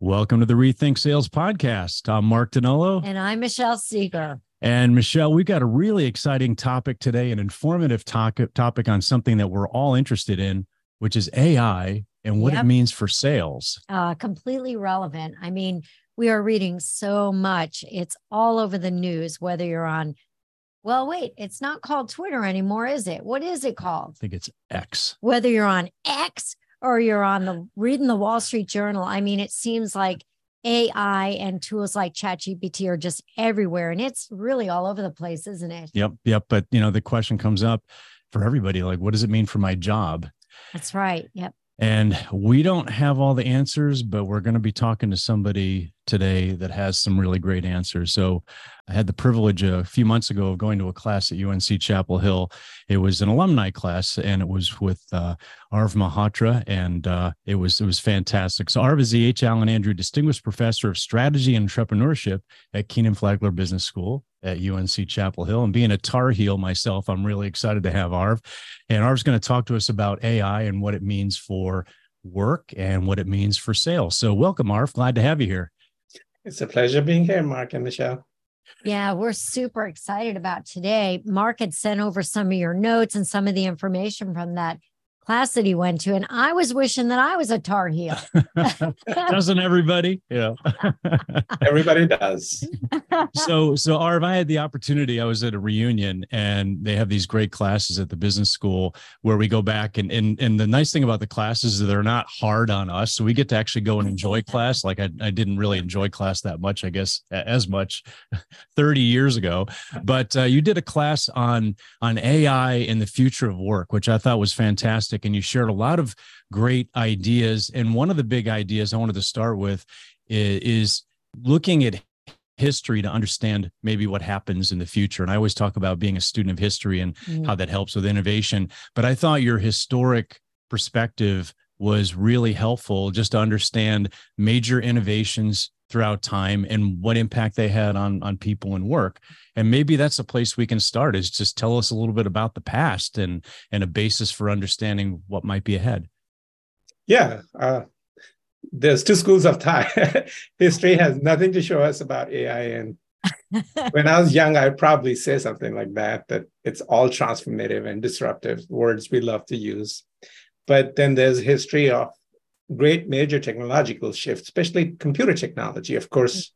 Welcome to the Rethink Sales Podcast. I'm Mark Donnolo. And I'm Michelle Seger. And Michelle, we've got a really exciting topic today, an informative topic, topic on something that we're all interested in, which is AI and what yep. it means for sales. Uh, completely relevant. I mean, we are reading so much. It's all over the news, whether you're on, well, wait, it's not called Twitter anymore, is it? What is it called? I think it's X. Whether you're on X or you're on the reading the Wall Street Journal. I mean, it seems like AI and tools like ChatGPT are just everywhere, and it's really all over the place, isn't it? Yep, yep. But you know, the question comes up for everybody: like, what does it mean for my job? That's right. Yep. And we don't have all the answers, but we're going to be talking to somebody today that has some really great answers. So I had the privilege a few months ago of going to a class at UNC Chapel Hill. It was an alumni class, and it was with uh, Arv Malhotra and uh, it was it was fantastic. So Arv is the H. Allen Andrew Distinguished Professor of Strategy and Entrepreneurship at Kenan-Flagler Business School at UNC Chapel Hill. And being a Tar Heel myself, I'm really excited to have Arv. And Arv's going to talk to us about AI and what it means for work and what it means for sales. So welcome, Arv. Glad to have you here. It's a pleasure being here, Mark and Michelle. Yeah, we're super excited about today. Mark had sent over some of your notes and some of the information from that class that he went to, and I was wishing that I was a Tar Heel. Doesn't everybody? Yeah, everybody does. so, so Arv, I had the opportunity. I was at a reunion, and they have these great classes at the business school where we go back, and and and the nice thing about the classes is they're not hard on us, so we get to actually go and enjoy class. Like I, I didn't really enjoy class that much, I guess, as much, thirty years ago. But uh, you did a class on on AI and the future of work, which I thought was fantastic fantastic. And you shared a lot of great ideas. And one of the big ideas I wanted to start with is, looking at history to understand maybe what happens in the future. And I always talk about being a student of history and mm. how that helps with innovation. But I thought your historic perspective was really helpful just to understand major innovations throughout time and what impact they had on on people and work. And maybe that's a place we can start is just tell us a little bit about the past and and a basis for understanding what might be ahead. Yeah uh, there's two schools of thought. History has nothing to show us about ai and when i was young i'd probably say something like that that it's all transformative and disruptive words we love to use. But then there's history of great major technological shifts, especially computer technology. Of course,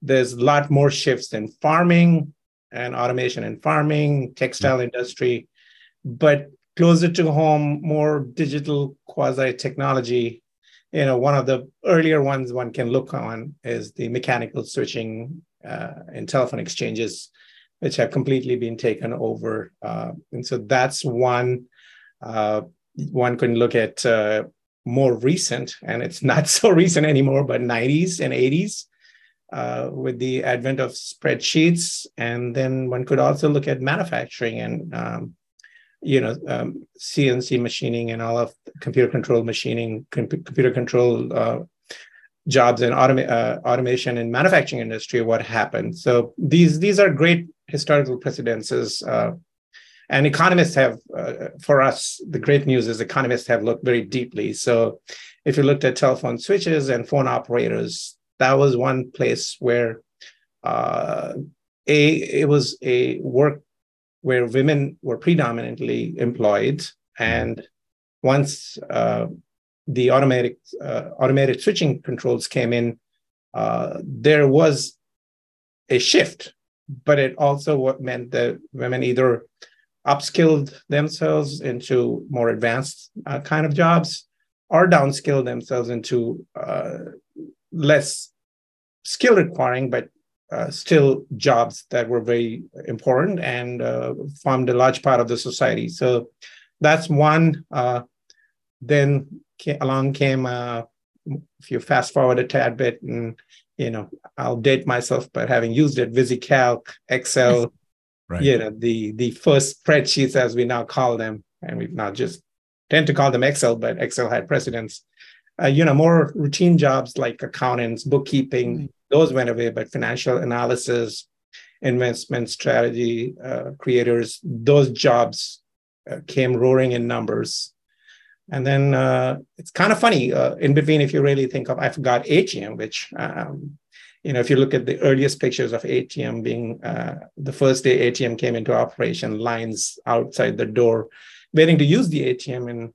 there's a lot more shifts in farming and automation in farming, textile industry, but closer to home, more digital quasi technology. You know, one of the earlier ones one can look on is the mechanical switching uh, in telephone exchanges, which have completely been taken over. Uh, and so that's one. Uh, one can look at uh, more recent, and it's not so recent anymore, but 90s and 80s uh, with the advent of spreadsheets. And then one could also look at manufacturing and um, you know um, CNC machining and all of computer control machining, com- computer control uh, jobs and automa- uh, automation in manufacturing industry. What happened? So these these are great historical precedences uh, and economists have, uh, for us, the great news is economists have looked very deeply. So if you looked at telephone switches and phone operators, that was one place where uh, a it was a work where women were predominantly employed, and once uh, the automatic uh, automated switching controls came in, uh, there was a shift, but it also meant that women either upskilled themselves into more advanced uh, kind of jobs or downskilled themselves into uh, less skill requiring but uh, still jobs that were very important and uh, formed a large part of the society. So that's one uh, then came, along came uh, if you fast forward a tad bit and you know i'll date myself but having used it visicalc excel right. you know the the first spreadsheets as we now call them and we've not just tend to call them excel but excel had precedence uh, you know more routine jobs like accountants bookkeeping mm-hmm. those went away but financial analysis investment strategy uh, creators those jobs uh, came roaring in numbers And then uh, it's kind of funny uh, in between if you really think of, I forgot ATM, which, um, you know, if you look at the earliest pictures of ATM being uh, the first day ATM came into operation, lines outside the door waiting to use the ATM. And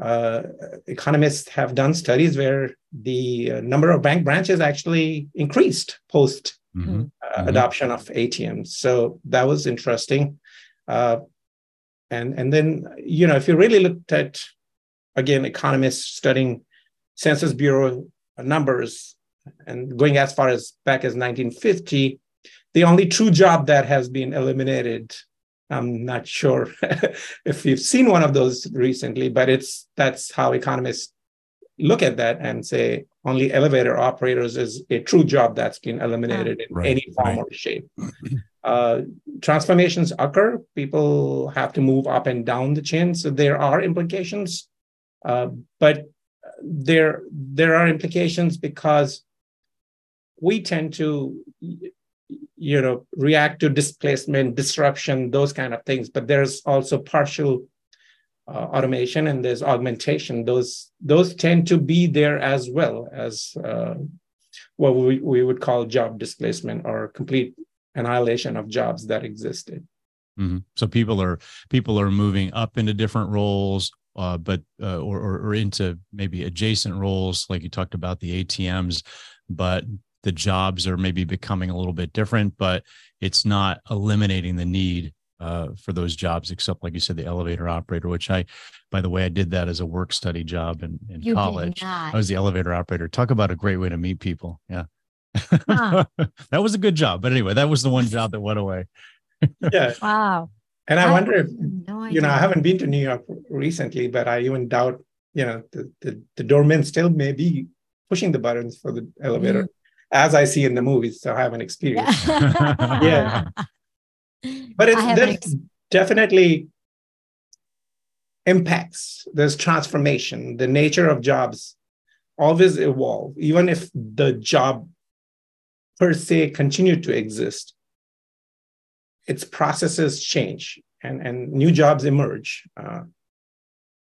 uh, economists have done studies where the uh, number of bank branches actually increased post mm-hmm. Uh, mm-hmm. adoption of ATMs. So that was interesting. Uh, and, and then, you know, if you really looked at, again, economists studying Census Bureau numbers and going as far as back as 1950, the only true job that has been eliminated I'm not sure if you've seen one of those recently, but it's that's how economists look at that and say only elevator operators is a true job that's been eliminated in right, any form right. or shape. Uh, transformations occur. People have to move up and down the chain, so there are implications. Uh, but there there are implications because we tend to you know react to displacement disruption those kind of things. But there's also partial uh, automation and there's augmentation. Those those tend to be there as well as uh, what we, we would call job displacement or complete annihilation of jobs that existed. Mm-hmm. so people are people are moving up into different roles uh, but uh, or, or into maybe adjacent roles like you talked about the atms but the jobs are maybe becoming a little bit different, but it's not eliminating the need uh, for those jobs, except like you said, the elevator operator, which I, by the way, I did that as a work study job in, in you college. I was the elevator operator. Talk about a great way to meet people. Yeah. Huh. that was a good job. But anyway, that was the one job that went away. yeah. Wow. And I, I wonder if, no you know, I haven't been to New York recently, but I even doubt, you know, the, the, the doorman still may be pushing the buttons for the elevator. Mm as I see in the movies. So I haven't experienced. yeah. But it's there's ex- definitely impacts. There's transformation. The nature of jobs always evolve, even if the job per se continue to exist. Its processes change and, and new jobs emerge. Uh,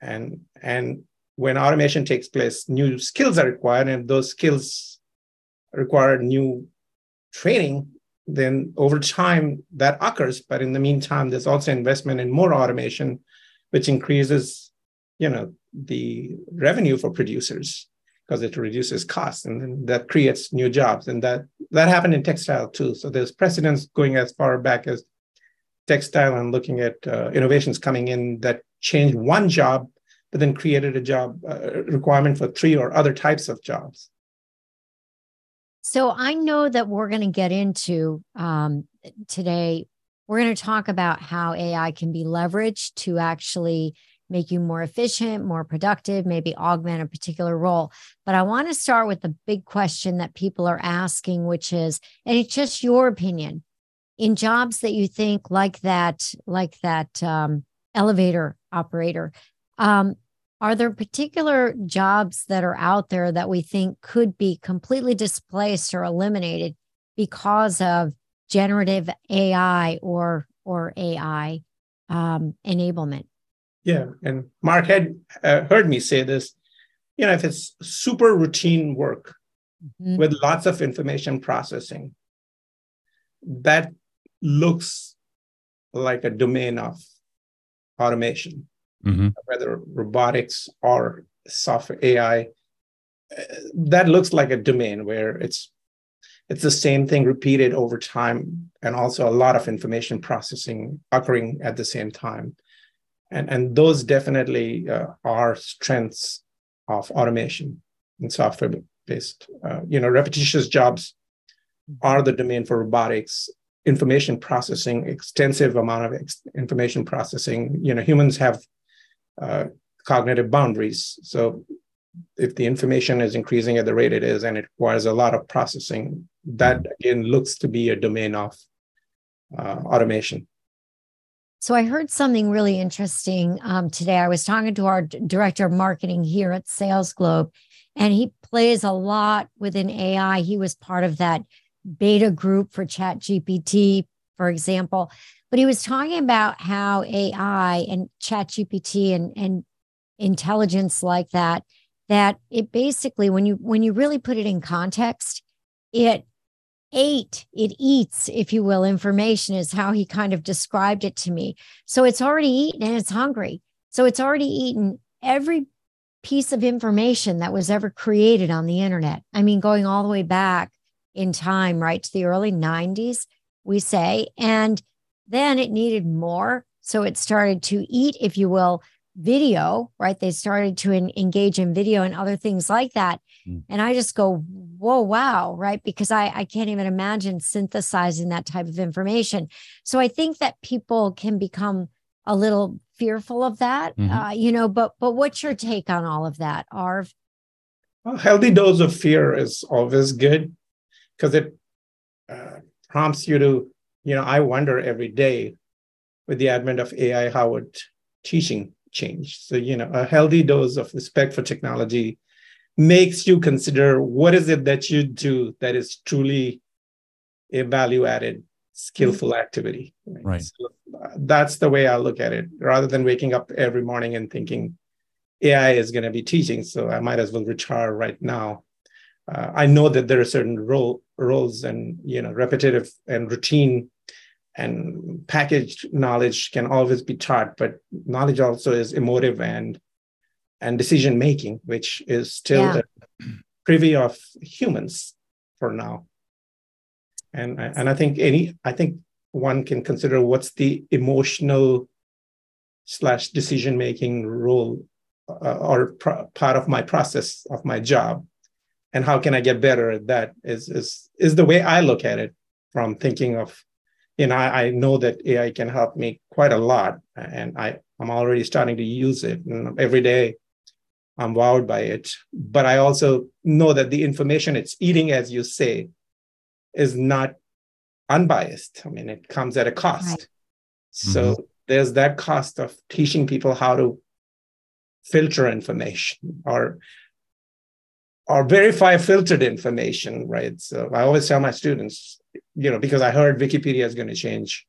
and and when automation takes place, new skills are required, and those skills require new training, then over time that occurs. But in the meantime, there's also investment in more automation, which increases, you know, the revenue for producers because it reduces costs and then that creates new jobs. And that that happened in textile too. So there's precedents going as far back as textile and looking at uh, innovations coming in that changed one job, but then created a job uh, requirement for three or other types of jobs. So I know that we're going to get into um, today. We're going to talk about how AI can be leveraged to actually make you more efficient, more productive, maybe augment a particular role. But I want to start with the big question that people are asking, which is, and it's just your opinion in jobs that you think like that, like that um, elevator operator. Um, are there particular jobs that are out there that we think could be completely displaced or eliminated because of generative AI or or AI um, enablement? Yeah, and Mark had uh, heard me say this. You know, if it's super routine work mm-hmm. with lots of information processing, that looks like a domain of automation mm-hmm. whether robotics or software AI, that looks like a domain where it's it's the same thing repeated over time and also a lot of information processing occurring at the same time and and those definitely uh, are strengths of automation and software based uh, you know repetitious jobs are the domain for robotics information processing extensive amount of ex- information processing you know humans have uh, cognitive boundaries. So if the information is increasing at the rate it is and it requires a lot of processing, that again looks to be a domain of uh, automation. So I heard something really interesting um, today. I was talking to our director of marketing here at SalesGlobe, and he plays a lot within AI. He was part of that beta group for ChatGPT, for example. But he was talking about how AI and ChatGPT and and intelligence like that that it basically when you when you really put it in context it ate it eats if you will information is how he kind of described it to me. So it's already eaten and it's hungry. So it's already eaten every piece of information that was ever created on the internet. I mean going all the way back in time right to the early 90s we say. And then it needed more so it started to eat if you will video, right? They started to in, engage in video and other things like that. Mm. And I just go, whoa, wow, right? Because I, I can't even imagine synthesizing that type of information. So I think that people can become a little fearful of that, mm-hmm. uh, you know, but but what's your take on all of that, Arv? A healthy dose of fear is always good because it uh, prompts you to, you know, I wonder every day with the advent of AI how would teaching change. So, you know, a healthy dose of respect for technology makes you consider what is it that you do that is truly a value added, skillful activity. Right. right. So uh, that's the way I look at it rather than waking up every morning and thinking AI is going to be teaching. So I might as well retire right now. Uh, I know that there are certain role, roles and you know repetitive and routine and packaged knowledge can always be taught but knowledge also is emotive and and decision making which is still yeah. the privy of humans for now and and i think any i think one can consider what's the emotional slash decision making role uh, or part of my process of my job and how can i get better at that is is is the way i look at it from thinking of you know, I, I, know that AI can help me quite a lot, and I, I'm already starting to use it. And every day, I'm wowed by it. But I also know that the information it's eating, as you say, is not unbiased. I mean, it comes at a cost. Right. So mm-hmm. there's that cost of teaching people how to filter information or or verify filtered information, right? So I always tell my students, you know, because I heard Wikipedia is going to change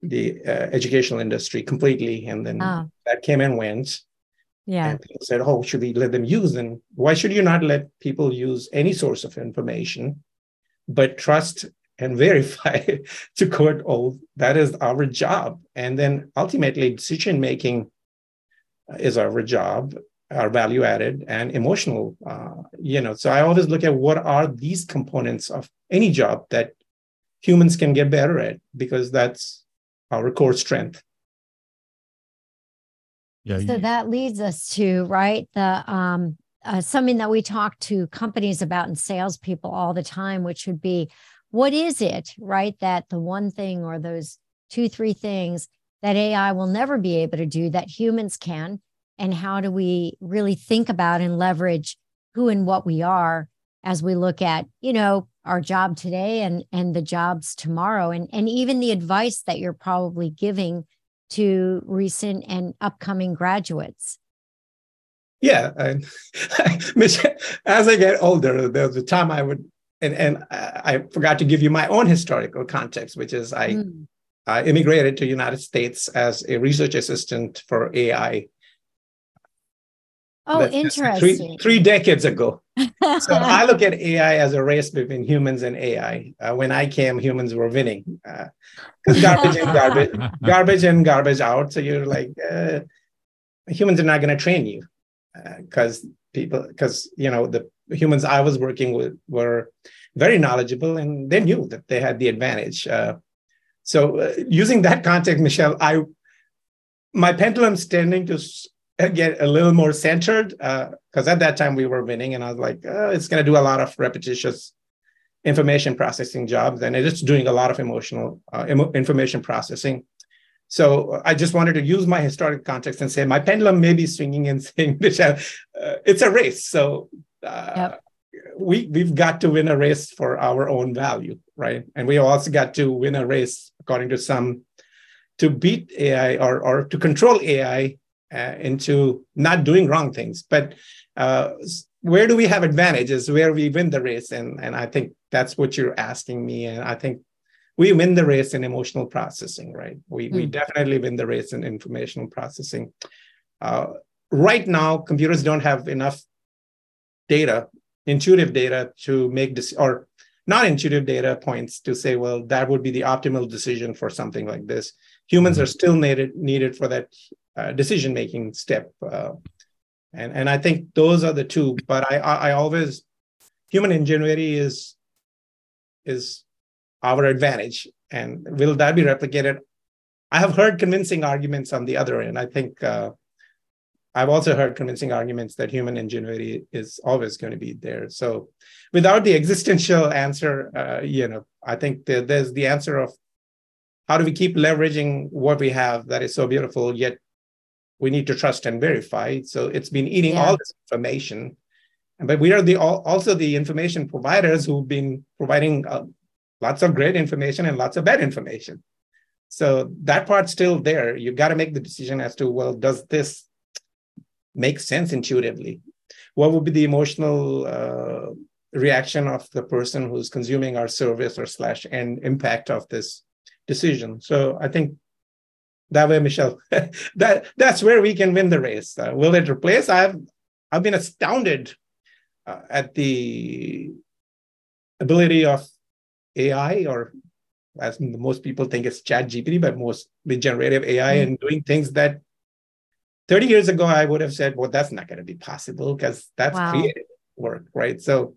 the uh, educational industry completely, and then oh. that came and went. Yeah. And people said, "Oh, should we let them use them? Why should you not let people use any source of information, but trust and verify?" to quote old, that is our job, and then ultimately decision making is our job our value added and emotional uh, you know so i always look at what are these components of any job that humans can get better at because that's our core strength. Yeah. So that leads us to right the um uh, something that we talk to companies about and salespeople all the time, which would be what is it, right? That the one thing or those two, three things that AI will never be able to do that humans can. And how do we really think about and leverage who and what we are as we look at, you know, our job today and and the jobs tomorrow and and even the advice that you're probably giving to recent and upcoming graduates yeah and as i get older there's a time i would and and i forgot to give you my own historical context which is i mm. i immigrated to united states as a research assistant for ai Oh, interesting. Three, three decades ago. so I look at AI as a race between humans and AI. Uh, when I came, humans were winning because uh, garbage in, garbage, garbage in, garbage out. So you're like, uh, humans are not going to train you because uh, people, because you know the humans I was working with were very knowledgeable and they knew that they had the advantage. Uh, so uh, using that context, Michelle, I my pendulum's tending to get a little more centered because uh, at that time we were winning and i was like oh, it's going to do a lot of repetitious information processing jobs and it's doing a lot of emotional uh, information processing. So i just wanted to use my historic context and say my pendulum may be swinging and saying uh, it's a race. So uh, yep. we, we've got to win a race for our own value right? And we also got to win a race according to some to beat ai or, or to control ai uh, into not doing wrong things. But uh, where do we have advantages? Where we win the race, and and I think that's what you're asking me. And I think we win the race in emotional processing, right? We mm. we hmm. definitely win the race in informational processing. Uh, right now, computers don't have enough data, intuitive data to make this, or not intuitive data points to say, well, that would be the optimal decision for something like this. Humans mm-hmm. are still needed needed for that uh, decision making step, uh, and and I think those are the two. But I, I I always human ingenuity is is our advantage, and will that be replicated? I have heard convincing arguments on the other end. I think uh, I've also heard convincing arguments that human ingenuity is always going to be there. So, without the existential answer, uh, you know, I think the, there's the answer of how do we keep leveraging what we have that is so beautiful, yet we need to trust and verify. So it's been eating yeah. all this information, but we are the also the information providers who've been providing uh, lots of great information and lots of bad information. So that part's still there. You've got to make the decision as to, well, does this make sense intuitively? What would be the emotional uh, reaction of the person who's consuming our service or slash and impact of this decision? So I think that way, Michelle, that that's where we can win the race. Uh, will it replace? I've I've been astounded uh, at the ability of AI or as most people think it's chat gpt but most the generative ai mm-hmm. and doing things that 30 years ago i would have said well that's not going to be possible because that's wow. creative work right so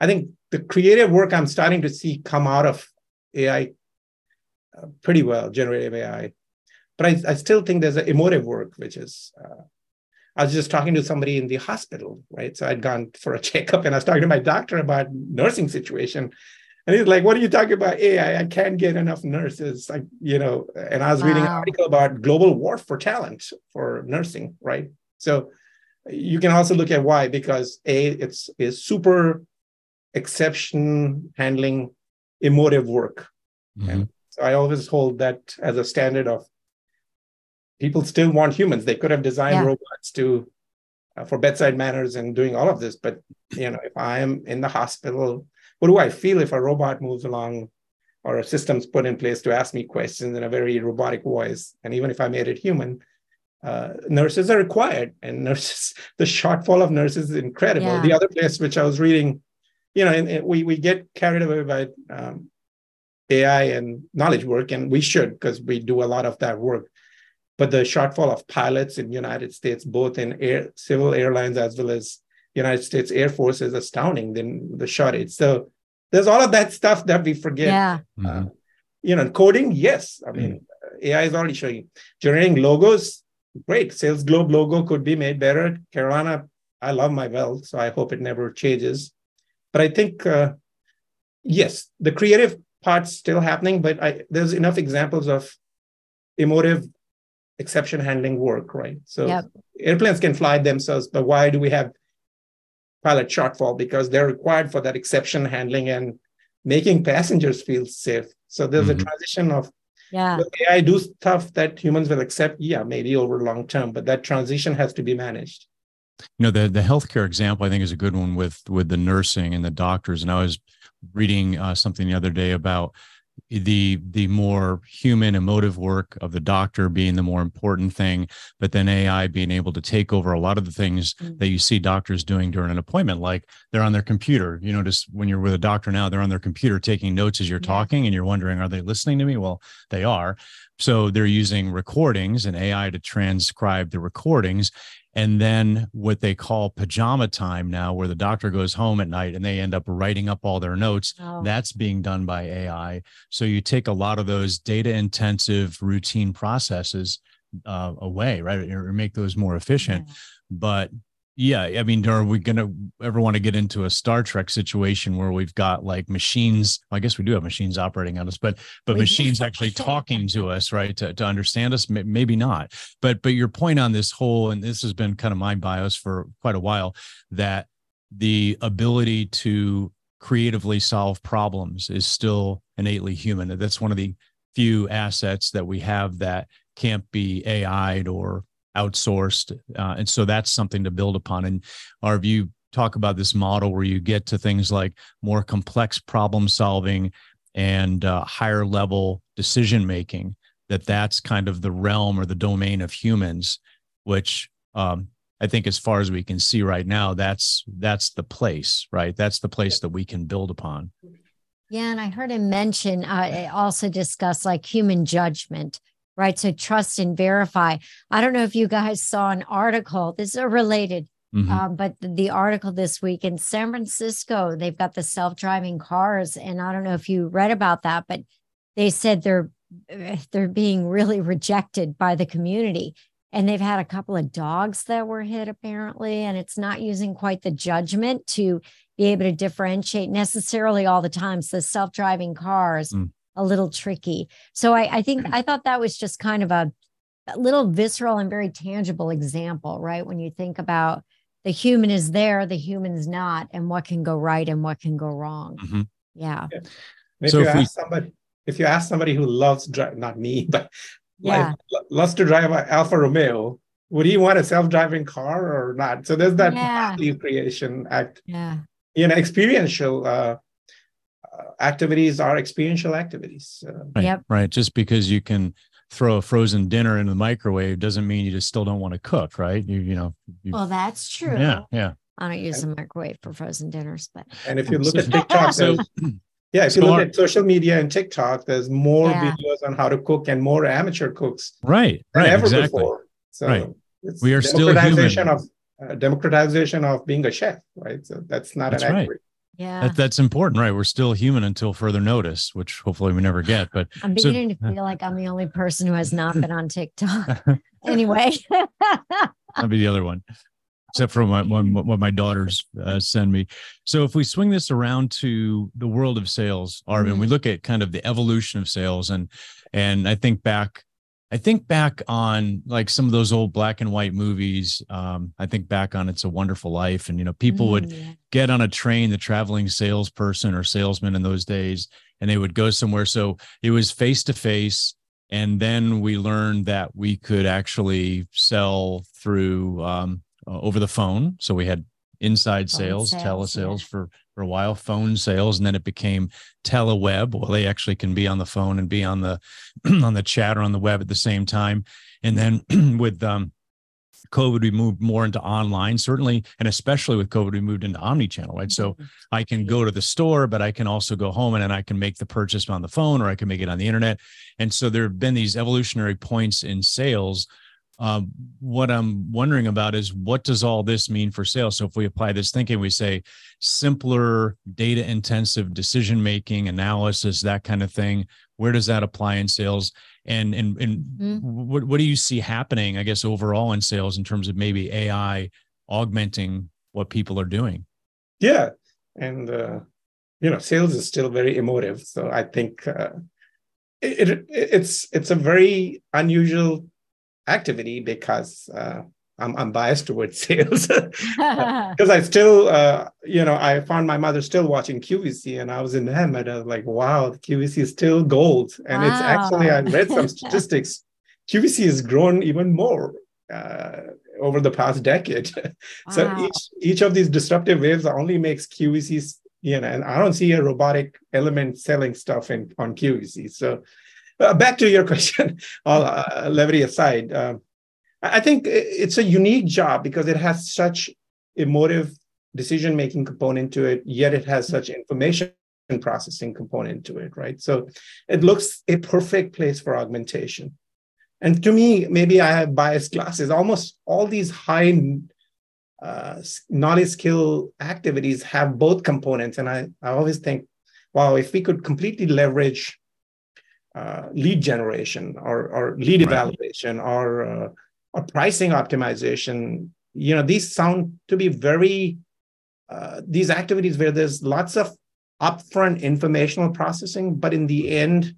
i think the creative work i'm starting to see come out of ai uh, pretty well generative ai but I, I still think there's an emotive work which is uh, I was just talking to somebody in the hospital, right? So I'd gone for a checkup and I was talking to my doctor about nursing situation. And he's like, what are you talking about? AI, I can't get enough nurses. Like, you know, and I was wow. reading an article about global war for talent for nursing, right? So you can also look at why, because A, it's is super exception handling emotive work. Mm-hmm. And so I always hold that as a standard of people still want humans. They could have designed yeah. robots to uh, for bedside manners and doing all of this, but you know, if I am in the hospital what do I feel if a robot moves along or a system's put in place to ask me questions in a very robotic voice? And even if I made it human, uh, nurses are required, and nurses, the shortfall of nurses is incredible. Yeah. The other place which I was reading, you know, and, and we we get carried away by um, AI and knowledge work, and we should because we do a lot of that work. But the shortfall of pilots in United States, both in air, civil airlines as well as United States Air Force is astounding Then the shortage. So there's all of that stuff that we forget. Yeah. Uh, mm-hmm. you know, coding, yes. I mean, mm-hmm. AI is already showing generating logos. Great. SalesGlobe logo could be made better. Carolina, I love my well, so I hope it never changes. But I think, uh, yes, the creative part's still happening, but I, there's enough examples of emotive exception handling work, right? So yep. airplanes can fly themselves, but why do we have pilot shortfall because they're required for that exception handling and making passengers feel safe. So there's mm-hmm. a transition of yeah. AI do stuff that humans will accept, yeah, maybe over long term, but that transition has to be managed. You know, the the healthcare example I think is a good one with with the nursing and the doctors. And I was reading uh, something the other day about the the more human emotive work of the doctor being the more important thing but then ai being able to take over a lot of the things mm-hmm. that you see doctors doing during an appointment like they're on their computer. You know just when you're with a doctor now they're on their computer taking notes as you're talking and you're wondering are they listening to me? Well they are. So they're using recordings and ai to transcribe the recordings and then what they call pajama time now where the doctor goes home at night and they end up writing up all their notes oh. that's being done by ai so you take a lot of those data intensive routine processes uh, away right or make those more efficient yeah. but yeah, I mean, are we going to ever want to get into a Star Trek situation where we've got like machines? Well, I guess we do have machines operating on us, but but we machines actually talking to us, right, to, to understand us? Maybe not. But but your point on this whole, and this has been kind of my bias for quite a while, that the ability to creatively solve problems is still innately human. That's one of the few assets that we have that can't be AI'd or outsourced. Uh, and so that's something to build upon. And our view talk about this model where you get to things like more complex problem solving and uh, higher level decision making that that's kind of the realm or the domain of humans which um, I think as far as we can see right now, that's that's the place, right? That's the place that we can build upon. Yeah, and I heard him mention uh, also discuss like human judgment, right? So trust and verify. I don't know if you guys saw an article. This is related, mm-hmm. um, but the article this week in San Francisco, they've got the self-driving cars, and I don't know if you read about that, but they said they're they're being really rejected by the community and they've had a couple of dogs that were hit apparently and it's not using quite the judgment to be able to differentiate necessarily all the time. So the self-driving cars mm. A little tricky. So I, I think I thought that was just kind of a, a little visceral and very tangible example, right? When you think about the human is there, the human's not, and what can go right and what can go wrong. Mm-hmm. Yeah. yeah. If so you if ask we... somebody, if you ask somebody who loves drive, not me, but yeah. like loves to drive an Alfa Romeo, would he want a self-driving car or not? So there's that yeah. value creation act. Yeah you know experiential uh, uh, activities are experiential activities uh, right, yep. right just because you can throw a frozen dinner in the microwave doesn't mean you just still don't want to cook right you you know you, well that's true yeah yeah i don't use and, the microwave for frozen dinners but and if you look at tiktok so, yeah if you look at social media and tiktok there's more yeah. videos on how to cook and more amateur cooks right right ever exactly. before so right. we are still human. of uh, democratization of being a chef, right? So that's not that's an right. Yeah. That, that's important, right? We're still human until further notice, which hopefully we never get. But I'm beginning so, to feel like I'm the only person who has not been on TikTok. anyway, I'll be the other one, except for my, what my daughters uh, send me. So if we swing this around to the world of sales, Arvind, mm-hmm. we look at kind of the evolution of sales, and and I think back I think back on like some of those old black and white movies. Um, I think back on It's a Wonderful Life, and you know, people mm, would yeah. get on a train, the traveling salesperson or salesman in those days, and they would go somewhere. So it was face to face, and then we learned that we could actually sell through um, uh, over the phone. So we had inside sales, sales telesales yeah. for for a while, phone sales, and then it became teleweb. Well, they actually can be on the phone and be on the on the chat or on the web at the same time. And then with um, COVID, we moved more into online, certainly, and especially with COVID, we moved into omni-channel, right? So mm-hmm. I can go to the store, but I can also go home and, and I can make the purchase on the phone or I can make it on the internet. And so there have been these evolutionary points in sales um, what I'm wondering about is what does all this mean for sales? So if we apply this thinking, we say simpler, data intensive decision making, analysis, that kind of thing. Where does that apply in sales? And and and mm-hmm. what what do you see happening? I guess overall in sales in terms of maybe AI augmenting what people are doing. Yeah, and uh, you know, sales is still very emotive. So I think uh, it, it it's it's a very unusual activity because uh, I'm, I'm biased towards sales because I still, uh, you know, I found my mother still watching QVC and I was in them and I was like, wow, the QVC is still gold. And wow. it's actually, I read some statistics. QVC has grown even more uh, over the past decade. so wow. each, each of these disruptive waves only makes QVCs, you know, and I don't see a robotic element selling stuff in on QVC. So uh, back to your question, all uh, levity aside, uh, I think it's a unique job because it has such emotive decision making component to it, yet it has such information processing component to it, right? So it looks a perfect place for augmentation. And to me, maybe I have biased glasses. Almost all these high uh, knowledge skill activities have both components. And I, I always think, wow, if we could completely leverage uh, lead generation or, or lead right. evaluation or, uh, or pricing optimization you know these sound to be very uh, these activities where there's lots of upfront informational processing but in the end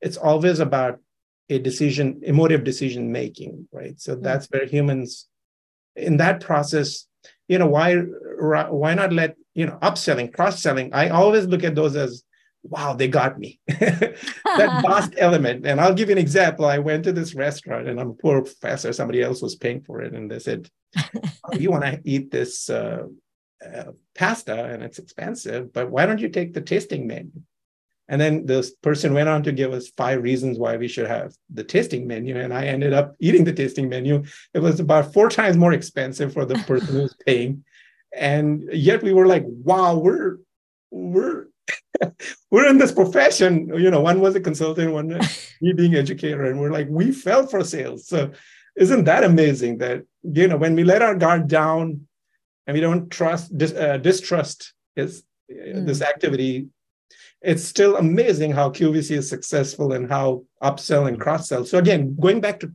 it's always about a decision emotive decision making right so mm-hmm. that's where humans in that process you know why why not let you know upselling cross selling i always look at those as wow, they got me. that cost element. And I'll give you an example. I went to this restaurant and I'm a poor professor, somebody else was paying for it. And they said, oh, You want to eat this uh, uh, pasta and it's expensive, but why don't you take the tasting menu? And then this person went on to give us five reasons why we should have the tasting menu. And I ended up eating the tasting menu. It was about four times more expensive for the person who's paying. And yet we were like, wow, we're we're we're in this profession. You know, one was a consultant, one me being educator, and we're like, we fell for sales. So isn't that amazing that you know when we let our guard down and we don't trust dis, uh, distrust is mm. this activity it's still amazing how QVC is successful and how upsell and cross sell. So again, going back to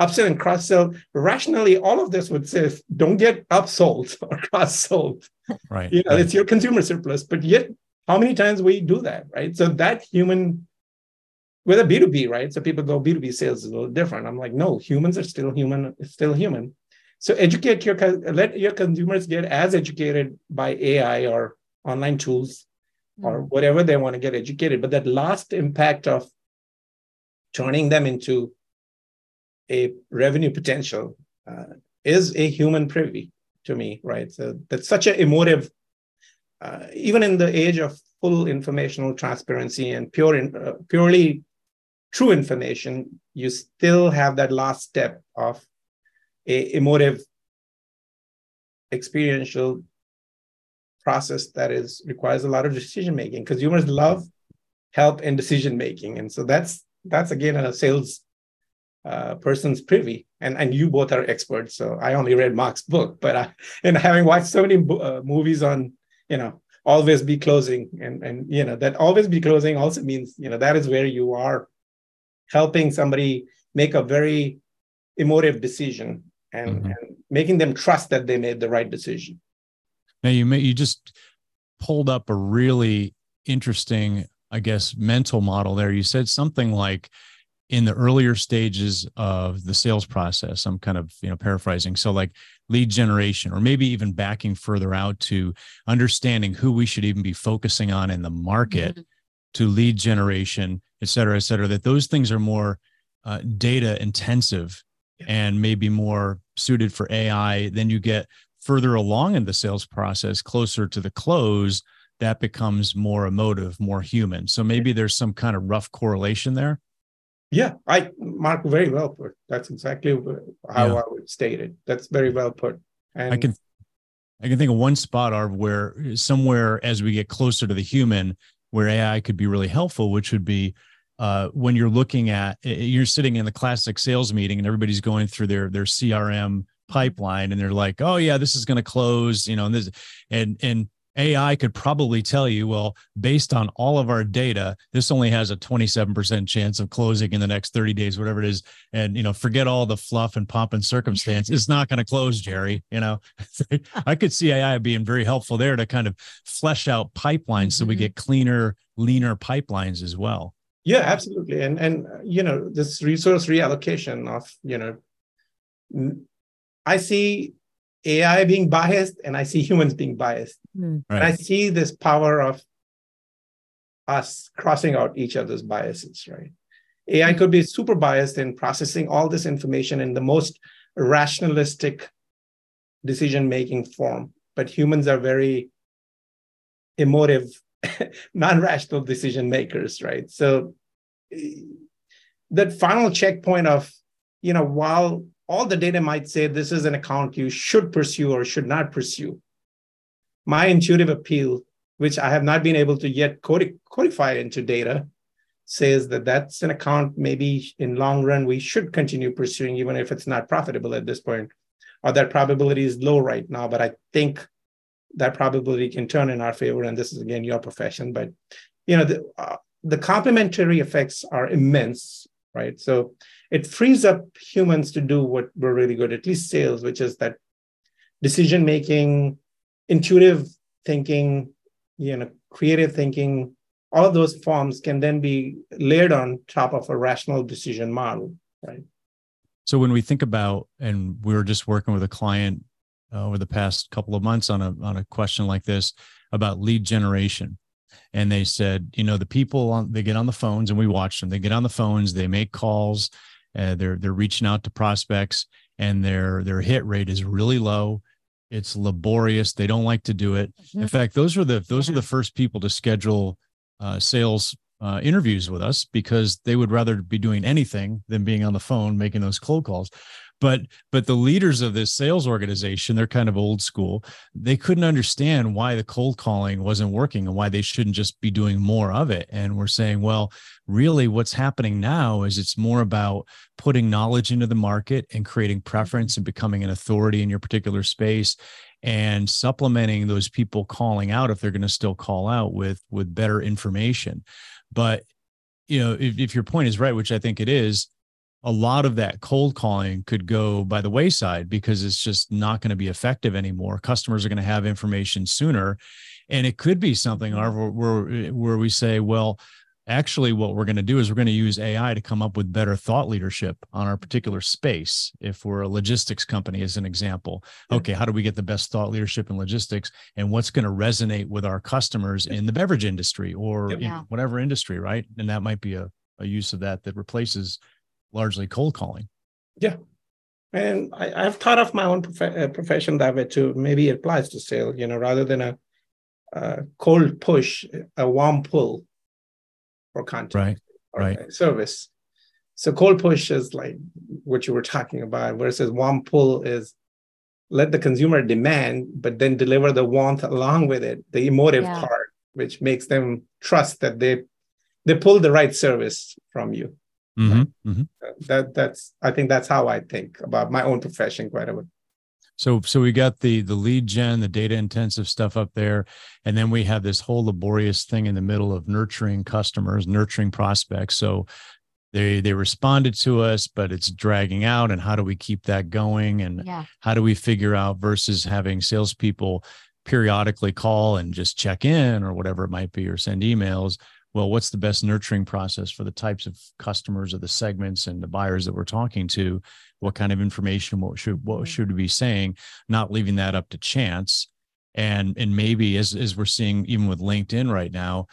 upsell and cross sell, rationally, all of this would say don't get upsold or cross sold. Right. You know, right. it's your consumer surplus, but yet how many times we do that, right? So that human, with a B2B, right? So people go B2B sales is a little different. I'm like, no, humans are still human, still human. So educate your let your consumers get as educated by AI or online tools or mm. whatever they want to get educated. But that last impact of turning them into a revenue potential uh, is a human privy to me, right? So that's such an emotive, uh, even in the age of full informational transparency and pure, in, uh, purely true information, you still have that last step of a emotive, experiential process that is requires a lot of decision making. Consumers love help in decision making, and so that's that's again a sales uh, person's privy. And and you both are experts, so I only read Mark's book, but I, and having watched so many uh, movies on you know always be closing and and you know that always be closing also means you know that is where you are helping somebody make a very emotive decision and, mm-hmm. and making them trust that they made the right decision now you may you just pulled up a really interesting, I guess, mental model there. You said something like in the earlier stages of the sales process. I'm kind of you know paraphrasing. So like lead generation, or maybe even backing further out to understanding who we should even be focusing on in the market. Mm-hmm. To lead generation, et cetera, et cetera, that those things are more uh, data intensive and maybe more suited for AI, then you get further along in the sales process, closer to the close, that becomes more emotive, more human. So maybe there's some kind of rough correlation there. Yeah, I Mark very well put. That's exactly how yeah. I would state it. That's very well put. And I can I can think of one spot of where somewhere as we get closer to the human, where AI could be really helpful, which would be uh, when you're looking at you're sitting in the classic sales meeting and everybody's going through their their CRM pipeline and they're like, oh yeah, this is going to close, you know, and this and and AI could probably tell you, well, based on all of our data, this only has a 27% chance of closing in the next 30 days, whatever it is. And, you know, forget all the fluff and pomp and circumstance. It's not going to close, Jerry. You know, I could see AI being very helpful there to kind of flesh out pipelines mm-hmm. so we mm-hmm. get cleaner, leaner pipelines as well. Yeah, absolutely. And, and, you know, this resource reallocation of, you know, I see AI being biased and I see humans being biased. Mm. Right. And I see this power of us crossing out each other's biases, right? AI could be super biased in processing all this information in the most rationalistic decision making form, but humans are very emotive, non rational decision makers, right? So that final checkpoint of, you know, while all the data might say this is an account you should pursue or should not pursue. My intuitive appeal, which I have not been able to yet codify into data, says that that's an account maybe in long run we should continue pursuing even if it's not profitable at this point. Or that probability is low right now but i think that probability can turn in our favor and this is again your profession. But you know the, uh, the complementary effects are immense right? So it frees up humans to do what we're really good at least sales which is that decision making intuitive thinking you know creative thinking. All of those forms can then be layered on top of a rational decision model right? So when we think about and we were just working with a client uh, over the past couple of months on a on a question like this about lead generation. And they said you know the people on they get on the phones and we watch them. They get on the phones they make calls uh, they're they're reaching out to prospects, and their their hit rate is really low. It's laborious. They don't like to do it. Mm-hmm. In fact, those are the those are the first people to schedule uh, sales uh, interviews with us because they would rather be doing anything than being on the phone making those cold calls but but the leaders of this sales organization they're kind of old school. They couldn't understand why the cold calling wasn't working and why they shouldn't just be doing more of it. And we're saying well really what's happening now is it's more about putting knowledge into the market and creating preference mm-hmm. and becoming an authority in your particular space and supplementing those people calling out if they're going to still call out with with better information. But you know if, if your point is right which i think it is a lot of that cold calling could go by the wayside because it's just not going to be effective anymore. Customers are going to have information sooner. And it could be something mm-hmm. where, where we say, well, actually what we're going to do is we're going to use ai to come up with better thought leadership on our particular space if we're a logistics company as an example okay how do we get the best thought leadership in logistics and what's going to resonate with our customers in the beverage industry or yeah. in whatever industry right and that might be a, a use of that that replaces largely cold calling. Yeah. And I, have thought of my own prof- uh, profession that way too. Maybe it applies to sales, you know, rather than a, a cold push, a warm pull for content right, or right. service. So cold push is like what you were talking about, versus warm pull is let the consumer demand, but then deliver the warmth along with it, the emotive yeah. part, which makes them trust that they they pull the right service from you. Mm-hmm, mm-hmm. That that's I think that's how I think about my own profession quite a bit. So so we got the the lead gen, the data intensive stuff up there, and then we have this whole laborious thing in the middle of nurturing customers, nurturing prospects. So they they responded to us, but it's dragging out. And how do we keep that going? And yeah. how do we figure out versus having salespeople periodically call and just check in or whatever it might be or send emails well, what's the best nurturing process for the types of customers or the segments and the buyers that we're talking to? What kind of information? What should what mm-hmm. should we be saying? Not leaving that up to chance. And and maybe as as we're seeing even with LinkedIn right now,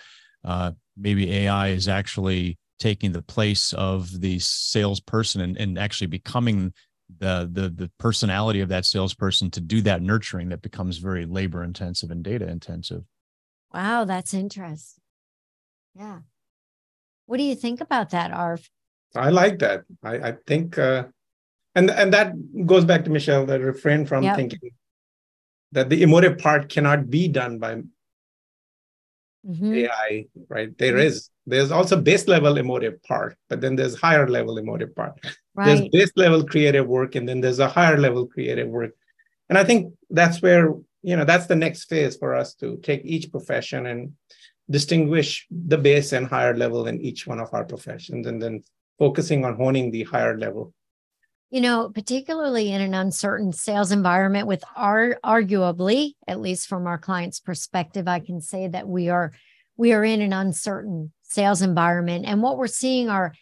uh, maybe AI is actually taking the place of the salesperson and, and actually becoming the the the personality of that salesperson to do that nurturing that becomes very labor intensive and data intensive. Wow, that's interesting. Yeah. What do you think about that, Arv? I like that. I, I think, uh, and and that goes back to Michelle, the refrain from yep. thinking that the emotive part cannot be done by mm-hmm. AI, right? There mm-hmm. is there's also base level emotive part, but then there's higher level emotive part. Right. There's base level creative work, and then there's a higher level creative work. And I think that's where you know that's the next phase for us to take each profession and distinguish the base and higher level in each one of our professions and then focusing on honing the higher level. You know particularly in an uncertain sales environment with our arguably at least from our clients perspective i can say that we are we are in an uncertain sales environment. And what we're seeing are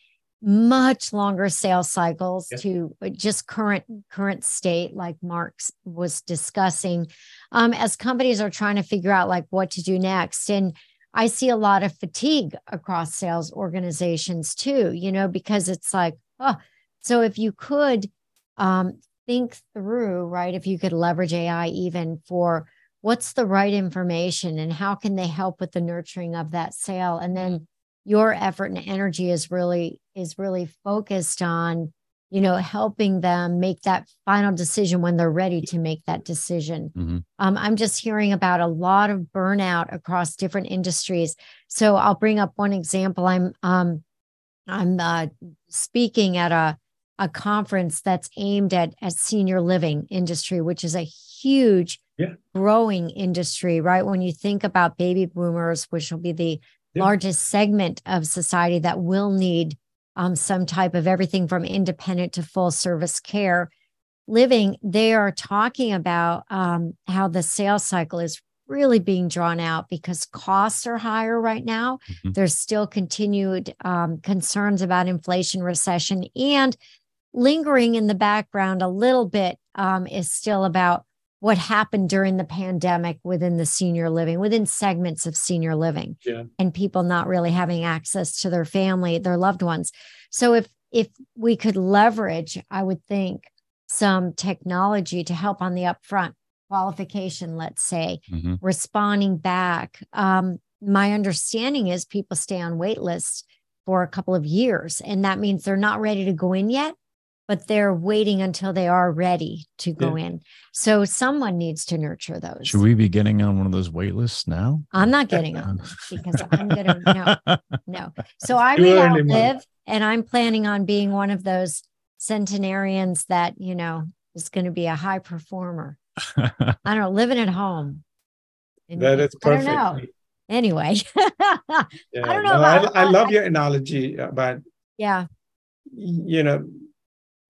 much longer sales cycles to just current current state like mark's was discussing um, as companies are trying to figure out like what to do next. And I see a lot of fatigue across sales organizations too, you know, because it's like, oh, so if you could um, think through, right, if you could leverage AI even for what's the right information and how can they help with the nurturing of that sale, and then your effort and energy is really is really focused on you know, helping them make that final decision when they're ready to make that decision. Mm-hmm. Um, I'm just hearing about a lot of burnout across different industries. So I'll bring up one example. I'm um, I'm uh, speaking at a a conference that's aimed at at senior living industry, which is a huge yeah. growing industry, right? When you think about baby boomers, which will be the yeah. largest segment of society that will need um, some type of everything from independent to full service care living, they are talking about um, how the sales cycle is really being drawn out because costs are higher right now. Mm-hmm. There's still continued um, concerns about inflation, recession, and lingering in the background a little bit um, is still about what happened during the pandemic within the senior living, within segments of senior living, yeah. and people not really having access to their family, their loved ones. So if if we could leverage, I would think some technology to help on the upfront qualification, let's say, mm-hmm. responding back. Um, my understanding is people stay on wait lists for a couple of years, and that means they're not ready to go in yet, but they're waiting until they are ready to go yeah. in. So someone needs to nurture those. Should we be getting on one of those wait lists now? I'm not getting on because I'm gonna no, no. So I may outlive, and I'm planning on being one of those centenarians that you know is going to be a high performer. I don't know, living at home. And that is perfect. I don't know. Anyway, yeah, I don't know. No, about, I, I love I, your analogy uh, about yeah, you know,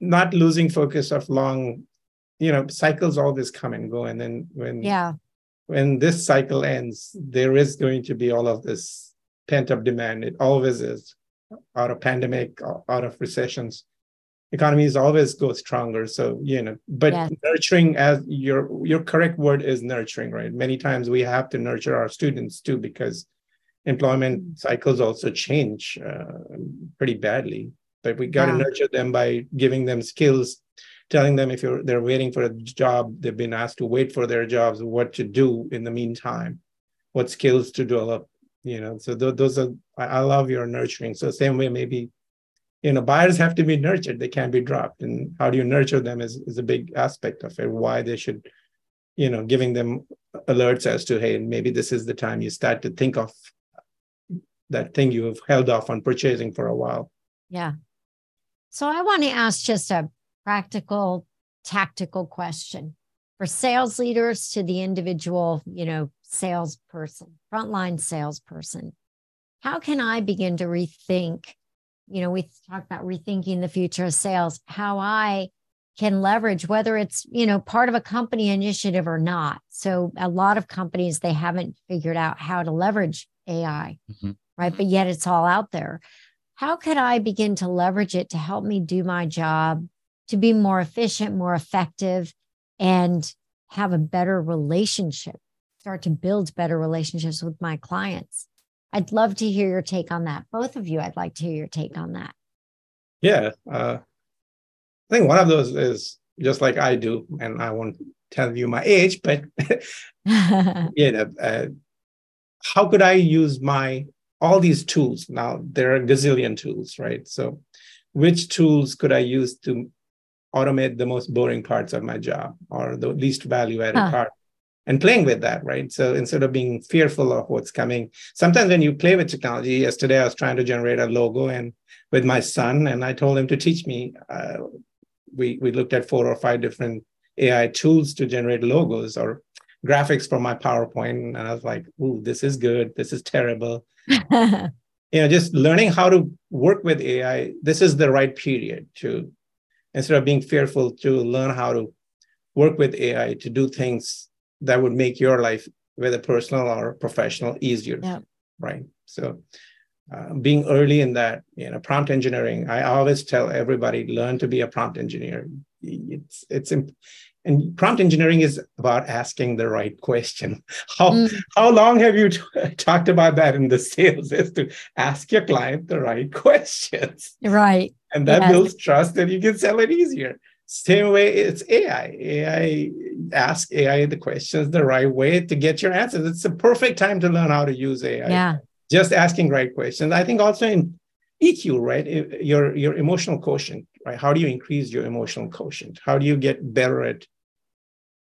not losing focus of long, you know, cycles always come and go, and then when yeah, when this cycle ends, there is going to be all of this pent up demand. It always is. Out of pandemic, out of recessions economies always go stronger. So you know but yes. nurturing as your your correct word is nurturing right? Many times we have to nurture our students too because employment cycles also change uh, pretty badly but we got to yeah. nurture them by giving them skills telling them if you're they're waiting for a job they've been asked to wait for their jobs what to do in the meantime what skills to develop you know? So th- those are I, I love your nurturing. So same way maybe you know buyers have to be nurtured. They can't be dropped. And how do you nurture them is, is a big aspect of it why they should you know giving them alerts as to hey maybe this is the time you start to think of that thing you have held off on purchasing for a while. Yeah so i want to ask just a practical tactical question for sales leaders to the individual you know salesperson frontline salesperson how can i begin to rethink you know, we talk about rethinking the future of sales, how I can leverage whether it's, you know, part of a company initiative or not. So a lot of companies they haven't figured out how to leverage AI, mm-hmm. right? But yet it's all out there. How could I begin to leverage it to help me do my job, to be more efficient, more effective, and have a better relationship, start to build better relationships with my clients? I'd love to hear your take on that. Both of you, I'd like to hear your take on that. Yeah. Uh, I think one of those is just like I do, and I won't tell you my age, but you know, uh, how could I use my all these tools? Now there are a gazillion tools, right? So, which tools could I use to automate the most boring parts of my job or the least value added huh. part? and playing with that, right? So instead of being fearful of what's coming, sometimes when you play with technology, yesterday I was trying to generate a logo and with my son, and I told him to teach me. Uh, we we looked at four or five different AI tools to generate logos or graphics for my PowerPoint, and I was like, "Ooh, this is good. This is terrible." you know, just learning how to work with AI. This is the right period to instead of being fearful to learn how to work with AI to do things that would make your life, whether personal or professional, easier. Yeah. Right. So uh, being early in that, you know, prompt engineering, I always tell everybody learn to be a prompt engineer. It's it's and prompt engineering is about asking the right question. How mm. how long have you t- talked about that in the sales? Is to ask your client the right questions. Right. And that yes. builds trust, and you can sell it easier. Same way it's AI. AI ask AI the questions the right way to get your answers. It's the perfect time to learn how to use AI. Yeah. Just asking right questions. I think also in EQ, right? Your your emotional quotient, right? How do you increase your emotional quotient? How do you get better at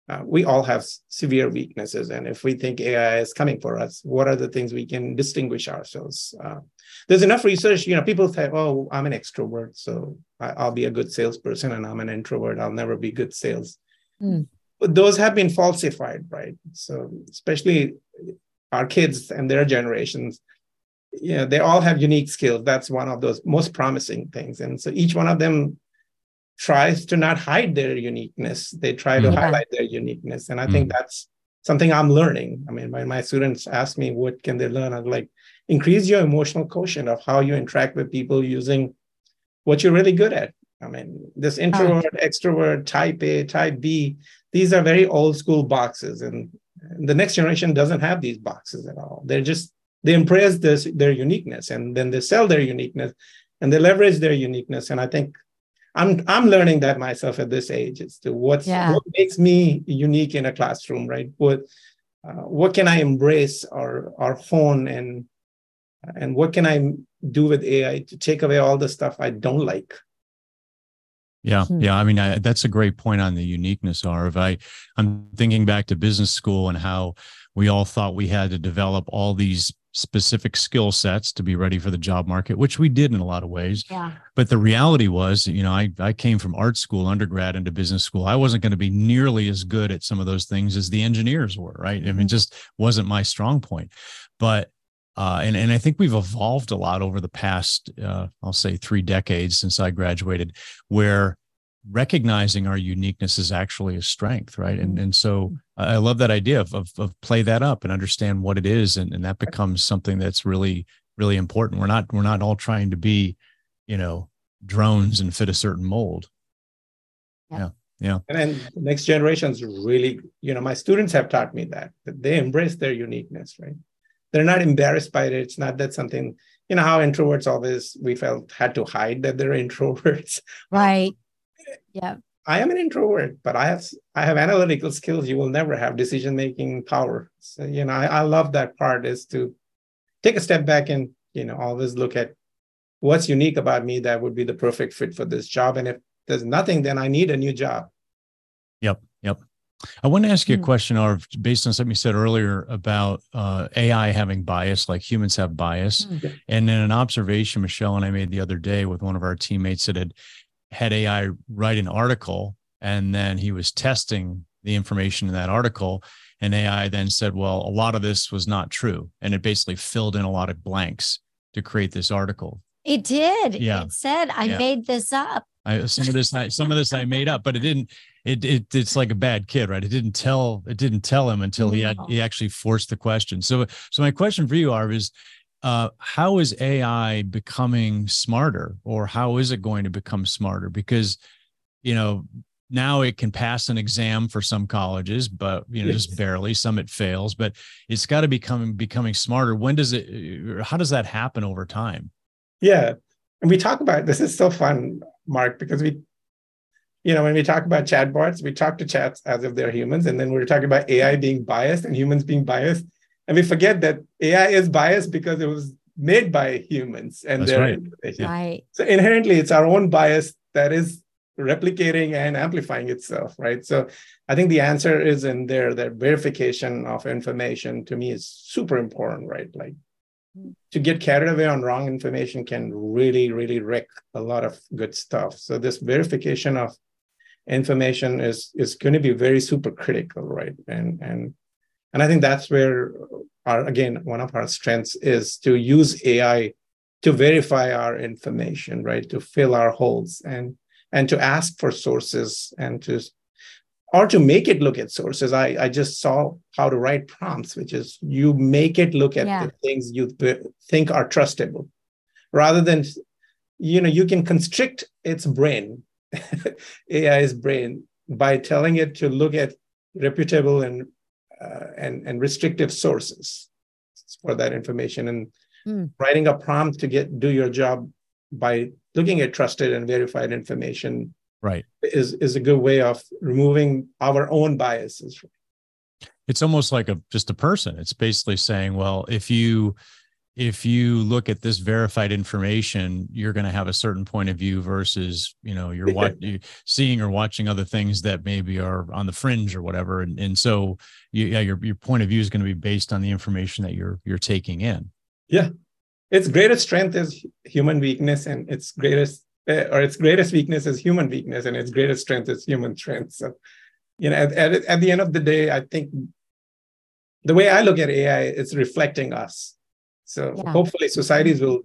uh, we all have severe weaknesses. And if we think AI is coming for us, what are the things we can distinguish ourselves? Uh, there's enough research, you know, people say, oh, I'm an extrovert, so I, will be a good salesperson, and I'm an introvert, I'll never be good sales. Mm. But those have been falsified, right? So, especially our kids and their generations, you know, they all have unique skills. That's one of those most promising things. And so each one of them tries to not hide their uniqueness. They try to yeah. highlight their uniqueness. And I mm. think that's something I'm learning. I mean, when my students ask me what can they learn, I'm like, increase your emotional quotient of how you interact with people using what you're really good at. I mean, this introvert, oh. extrovert, type A, type B, these are very old school boxes. And the next generation doesn't have these boxes at all. They're just, they embrace this, their uniqueness and then they sell their uniqueness and they leverage their uniqueness. And I think I'm I'm learning that myself at this age as to what's yeah. what makes me unique in a classroom, right? What uh, what can I embrace or or hone and and what can I do with AI to take away all the stuff I don't like. Yeah, hmm. yeah. I mean, I, that's a great point on the uniqueness, Arv. I, I'm thinking back to business school and how we all thought we had to develop all these specific skill sets to be ready for the job market, which we did in a lot of ways. Yeah. But the reality was, you know, I, I came from art school, undergrad into business school. I wasn't going to be nearly as good at some of those things as the engineers were, right? Mm-hmm. I mean, mm-hmm. just wasn't my strong point. But uh, and and I think we've evolved a lot over the past, uh, I'll say, three decades since I graduated, where recognizing our uniqueness is actually a strength right? And mm-hmm. and so i love that idea of, of, of play that up and understand what it is and, and that becomes something that's really really important. We're not we're not all trying to be you know drones and fit a certain mold. Yeah. Yeah, yeah. and then the next generations really you know my students have taught me that that they embrace their uniqueness right? They're not embarrassed by it. It's not that something you know how introverts always we felt had to hide that they're introverts. Right yeah i am an introvert but i have i have analytical skills you will never have decision making power so you know I, I love that part is to take a step back and you know always look at what's unique about me that would be the perfect fit for this job and if there's nothing then i need a new job yep yep I want to ask you a hmm. question, or based on something you said earlier about uh, AI having bias, like humans have bias. Okay. Hmm. And then an observation Michelle and I made the other day with one of our teammates that had had AI write an article and then he was testing the information in that article. And AI then said, well, a lot of this was not true. And it basically filled in a lot of blanks to create this article. It did. Yeah. It said, I yeah. made this up. I, some of this, I, some of this I made up, but it didn't, it, it, it's like a bad kid, right? It didn't tell, it didn't tell him until no. he had, he actually forced the question. So, so my question for you, Arv, is uh, how is AI becoming smarter, or how is it going to become smarter? Because you know now it can pass an exam for some colleges, but you know just barely. Some it fails, but it's got to become becoming smarter. When does it? How does that happen over time? Yeah, and we talk about this is so fun, Mark, because we you know, when we talk about chatbots, we talk to chats as if they're humans, and then we're talking about AI being biased and humans being biased. And we forget that AI is biased because it was made by humans and That's their right. right. So inherently, it's our own bias that is replicating and amplifying itself, right? So I think the answer is in there that verification of information to me is super important, right? Like to get carried away on wrong information can really, really wreck a lot of good stuff. So this verification of information is is going to be very super critical, right? And and and I think that's where our, again, one of our strengths is to use AI to verify our information, right? To fill our holes and and to ask for sources and to or to make it look at sources. I, I just saw how to write prompts, which is you make it look at yeah. the things you think are trustable rather than, you know, you can constrict its brain, AI's brain, by telling it to look at reputable and uh, and, and restrictive sources for that information. And mm. writing a prompt to get do your job by looking at trusted and verified information right. is is a good way of removing our own biases. It's almost like a just a person. It's basically saying well if you if you look at this verified information, you're going to have a certain point of view versus, you know, you're what you seeing or watching other things that maybe are on the fringe or whatever. And, and so you, yeah, your, your point of view is going to be based on the information that you're, you're taking in. Yeah. Its greatest strength is human weakness and its greatest, uh, or its greatest weakness is human weakness and its greatest strength is human strength. So, you know, at, at, at the end of the day, I think the way I look at AI, it's reflecting us so yeah. hopefully societies will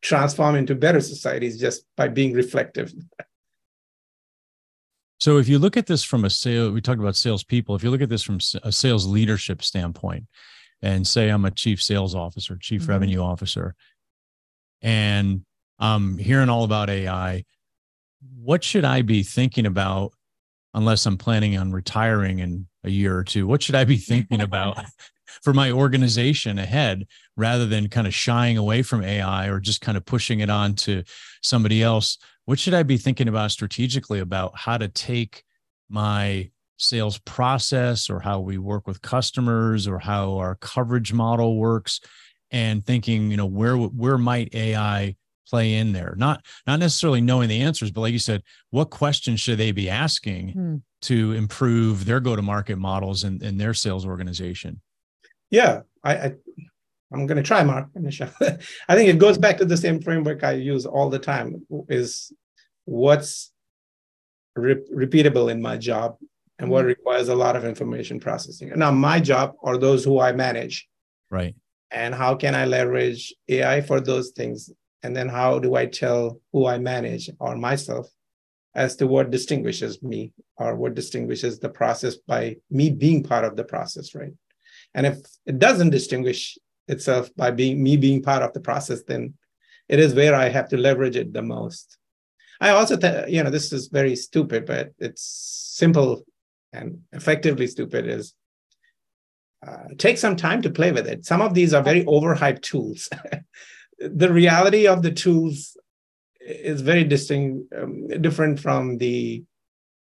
transform into better societies just by being reflective. So if you look at this from a sale, we talked about salespeople. If you look at this from a sales leadership standpoint, and say I'm a chief sales officer, chief mm-hmm. revenue officer, and I'm hearing all about AI, what should I be thinking about unless I'm planning on retiring in a year or two? What should I be thinking about for my organization ahead rather than kind of shying away from AI or just kind of pushing it on to somebody else? What should I be thinking about strategically about how to take my sales process or how we work with customers or how our coverage model works and thinking you know where where might ai play in there not not necessarily knowing the answers but like you said what questions should they be asking hmm. to improve their go to market models and, and their sales organization yeah i, I i'm going to try mark i think it goes back to the same framework i use all the time is what's re- repeatable in my job and what mm-hmm. requires a lot of information processing. Now, my job or those who I manage. Right. And how can I leverage AI for those things? And then how do I tell who I manage or myself as to what distinguishes me or what distinguishes the process by me being part of the process, right? And if it doesn't distinguish itself by being me being part of the process, then it is where I have to leverage it the most. I also, th- you know, this is very stupid, but it's simple and effectively stupid is uh, take some time to play with it. Some of these are very overhyped tools. the reality of the tools is very distinct, um, different from the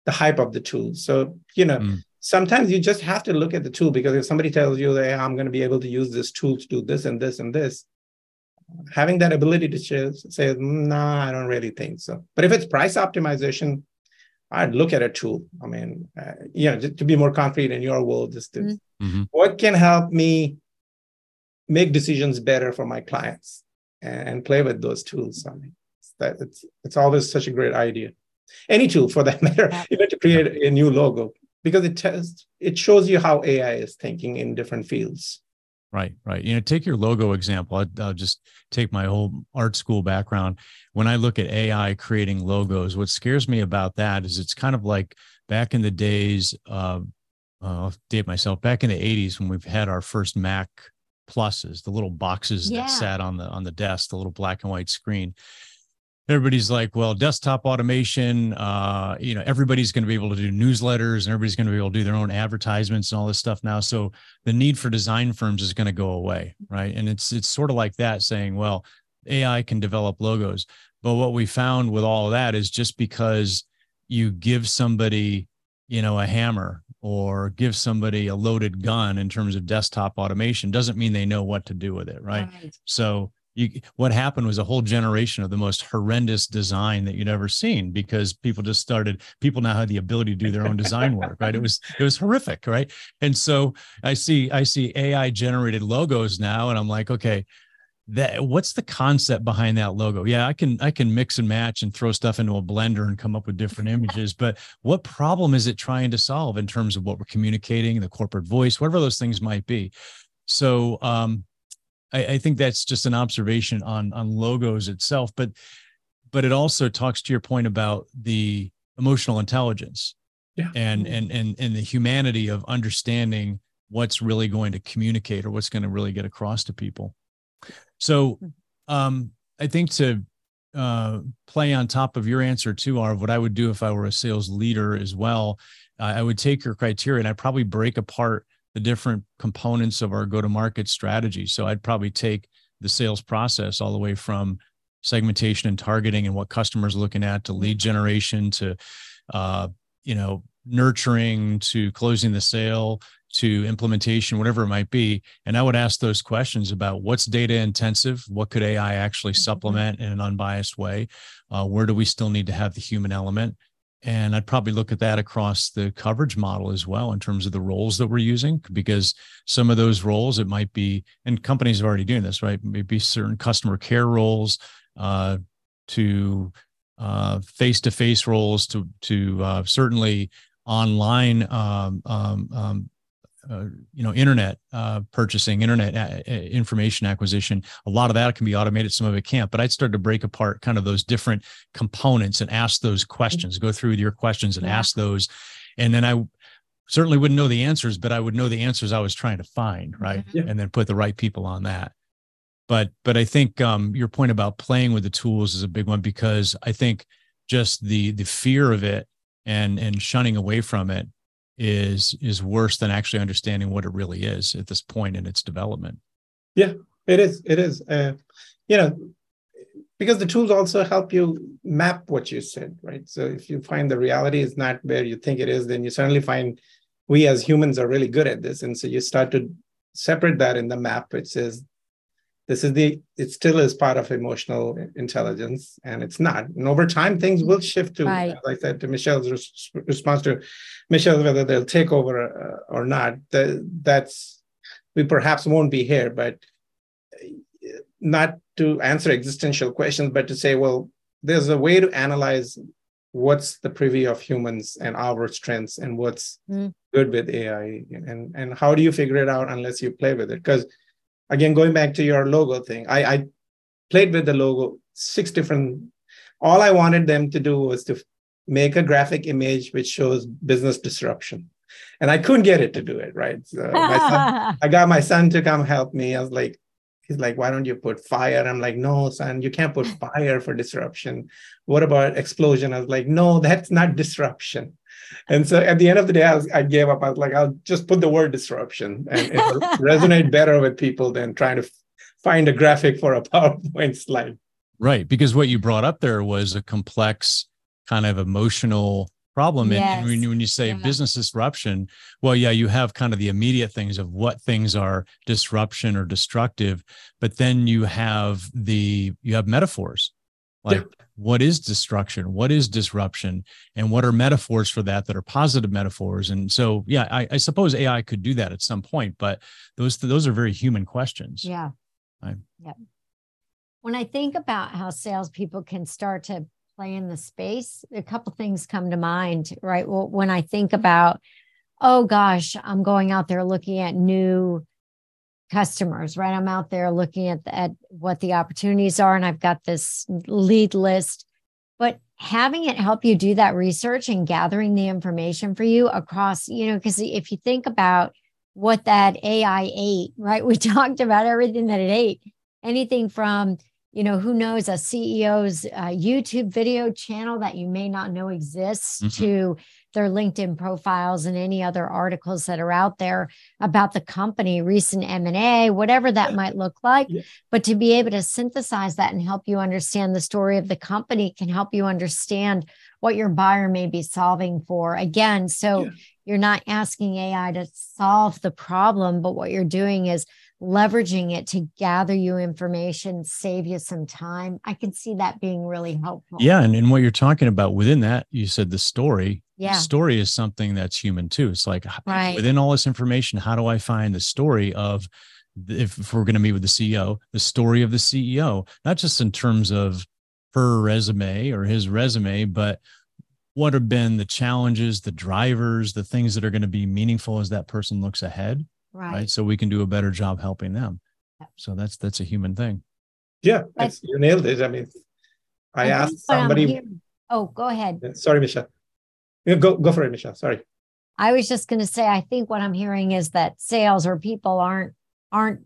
the hype of the tools. So you know, mm. Sometimes you just have to look at the tool because if somebody tells you that hey, I'm going to be able to use this tool to do this and this and this, having that ability to say, no, nah, I don't really think so. But if it's price optimization, I'd look at a tool. I mean, uh, you know, to be more concrete in your world, just to, mm-hmm. mm-hmm. what can help me make decisions better for my clients and, and play with those tools. I mean, that it's it's always such a great idea. Any tool for that matter, even to create a new logo because it tests it shows you how AI is thinking in different fields. Right, right. You know, take your logo example. I'll, I'll, just take my whole art school background. When I look at AI creating logos, what scares me about that is it's kind of like back in the days. Uh, I'll date myself. Back in the '80s, when we've had our first Mac pluses, the little boxes yeah. that sat on the on the desk, the little black and white screen everybody's like, well, desktop automation, uh, you know, everybody's going to be able to do newsletters and everybody's going to be able to do their own advertisements and all this stuff now. So the need for design firms is going to go away, right? And it's it's sort of like that saying, well, AI can develop logos, but what we found with all of that is just because you give somebody, you know, a hammer or give somebody a loaded gun in terms of desktop automation doesn't mean they know what to do with it, right? right. So you what happened was a whole generation of the most horrendous design that you'd ever seen because people just started people now had the ability to do their own design work right? It was it was horrific right? And so i see i see ai generated logos now and i'm like okay that what's the concept behind that logo? Yeah i can i can mix and match and throw stuff into a blender and come up with different images but what problem is it trying to solve in terms of what we're communicating the corporate voice whatever those things might be? So um I, I think that's just an observation on on logos itself, but but it also talks to your point about the emotional intelligence yeah. and and and and the humanity of understanding what's really going to communicate or what's going to really get across to people. So hmm. um, I think to uh, play on top of your answer too, Arv, what I would do if I were a sales leader as well, uh, I would take your criteria and I'd probably break apart the different components of our go to market strategy. So I'd probably take the sales process all the way from segmentation and targeting and what customers are looking at to lead generation to uh, you know nurturing to closing the sale to implementation whatever it might be and i would ask those questions about what's data intensive what could ai actually mm-hmm. supplement in an unbiased way uh, where do we still need to have the human element and I'd probably look at that across the coverage model as well in terms of the roles that we're using, because some of those roles, it might be, and companies are already doing this, right? Maybe certain customer care roles uh, to face to face roles to, to uh, certainly online um, um, um, uh, you know internet uh, purchasing internet a- uh, uh, information acquisition a lot of that can be automated some of it can't but i'd start to break apart kind of those different components and ask those questions go through your questions and yeah. ask those and then i certainly wouldn't know the answers but i would know the answers i was trying to find right mm-hmm. yeah. and then put the right people on that but but i think um, your point about playing with the tools is a big one because i think just the the fear of it and and shunning away from it is is worse than actually understanding what it really is at this point in its development yeah it is it is uh, you know because the tools also help you map what you said, right? So if you find the reality is not where you think it is, then you certainly find we as humans are really good at this. And so you start to separate that in the map, which says this is the it still is part of emotional intelligence and it's not and over time things will shift to right. as i said to michelle's res- response to michelle whether they'll take over uh, or not the, that's we perhaps won't be here but not to answer existential questions but to say well there's a way to analyze what's the privy of humans and our strengths and what's mm. good with ai and and how do you figure it out unless you play with it because again going back to your logo thing i, I played with the logo six different all i wanted them to do was to make a graphic image which shows business disruption. And i couldn't get it to do it right? So son, i got my son to come help me. I was like he's like why don't you put fire? I'm like no son you can't put fire for disruption. What about explosion? I was like no that's not disruption and so at the end of the day, I, was, I gave up. I was like, I'll just put the word disruption and it'll resonate better with people than trying to find a graphic for a PowerPoint slide. Right. Because what you brought up there was a complex kind of emotional problem. Yes. And when you, when you say yeah. business disruption, well, yeah, you have kind of the immediate things of what things are disruption or destructive, but then you have the, you have metaphors like what is destruction? What is disruption? And what are metaphors for that that are positive metaphors? And so yeah i, I suppose ai could do that at some point but those those are very human questions. Yeah. I, yeah when i think about how salespeople can start to play in the space a couple things come to mind right? Well when i think about oh gosh i'm going out there looking at new customers, right? I'm out there looking at, the, at what the opportunities are, and I've got this lead list. But having it help you do that research and gathering the information for you across, you know, because if you think about what that AI ate, right? We talked about everything that it ate, anything from, you know, who knows, a CEO's uh, YouTube video channel that you may not know exists mm-hmm. to their LinkedIn profiles and any other articles that are out there about the company, recent M&A, whatever that might look like. Yeah. But to be able to synthesize that and help you understand the story of the company can help you understand what your buyer may be solving for. Again, so yeah. you're not asking AI to solve the problem, but what you're doing is leveraging it to gather you information, save you some time. I can see that being really helpful. Yeah. And, and what you're talking about within that, you said the story. Yeah. The story is something that's human too. It's like right. within all this information, how do I find the story of if, if we're going to meet with the CEO, the story of the CEO, not just in terms of her resume or his resume, but what have been the challenges, the drivers, the things that are going to be meaningful as that person looks ahead right. right? So we can do a better job helping them. So that's that's a human thing. Yeah, you nailed it. I mean, I, I asked somebody. Oh, go ahead. Sorry, Michelle. Go go for it, Michelle. Sorry. I was just going to say, I think what I'm hearing is that sales or people aren't aren't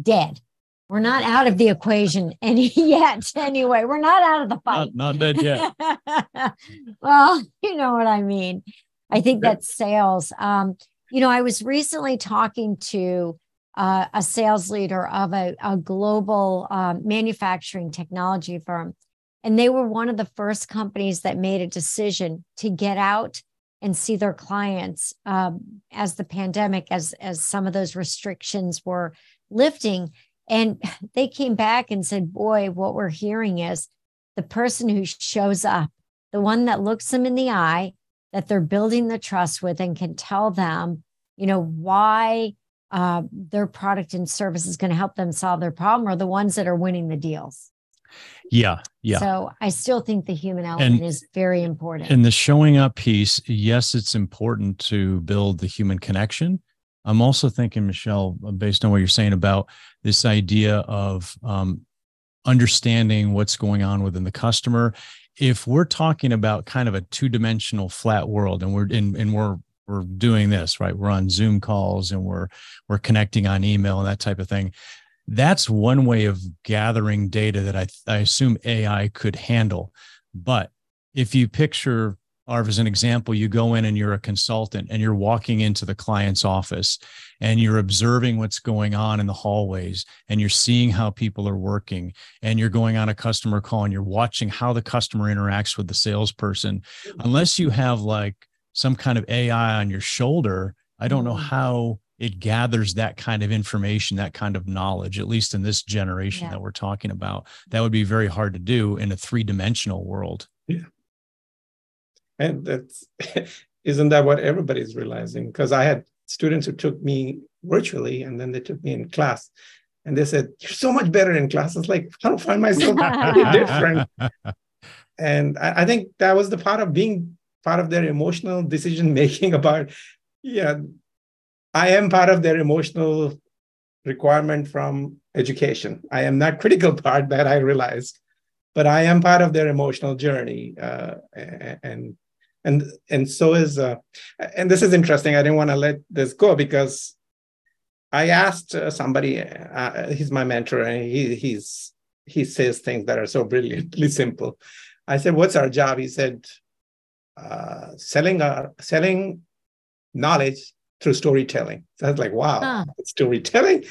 dead. We're not out of the equation any yet. Anyway, we're not out of the fight. Not, not dead yet. well, you know what I mean. I think that sales. Um, you know, I was recently talking to uh, a sales leader of a, a global um, manufacturing technology firm, and they were one of the first companies that made a decision to get out and see their clients um, as the pandemic, as as some of those restrictions were lifting. And they came back and said, "Boy, what we're hearing is the person who shows up, the one that looks them in the eye." that they're building the trust with and can tell them, you know, why uh, their product and service is going to help them solve their problem are the ones that are winning the deals. Yeah. Yeah. So I still think the human element and, is very important. And the showing up piece, yes, it's important to build the human connection. I'm also thinking, Michelle, based on what you're saying about this idea of um, understanding what's going on within the customer if we're talking about kind of a two-dimensional flat world and we're in and we're we're doing this right we're on zoom calls and we're we're connecting on email and that type of thing that's one way of gathering data that i i assume ai could handle but if you picture Arv, as an example, you go in and you're a consultant and you're walking into the client's office and you're observing what's going on in the hallways and you're seeing how people are working and you're going on a customer call and you're watching how the customer interacts with the salesperson. Unless you have like some kind of AI on your shoulder, I don't know mm. how it gathers that kind of information, that kind of knowledge, at least in this generation yeah. that we're talking about. That would be very hard to do in a three dimensional world. Yeah. And that's, isn't that what everybody's realizing? Because I had students who took me virtually and then they took me in class and they said, You're so much better in class. It's like, I don't find myself really different. And I, I think that was the part of being part of their emotional decision making about, yeah, I am part of their emotional requirement from education. I am not critical part that I realized, but I am part of their emotional journey. Uh, and and and so is uh, and this is interesting. I didn't want to let this go because I asked uh, somebody. Uh, he's my mentor, and he he's he says things that are so brilliantly simple. I said, "What's our job?" He said, uh, "Selling our selling knowledge through storytelling. So I was like, wow, huh. storytelling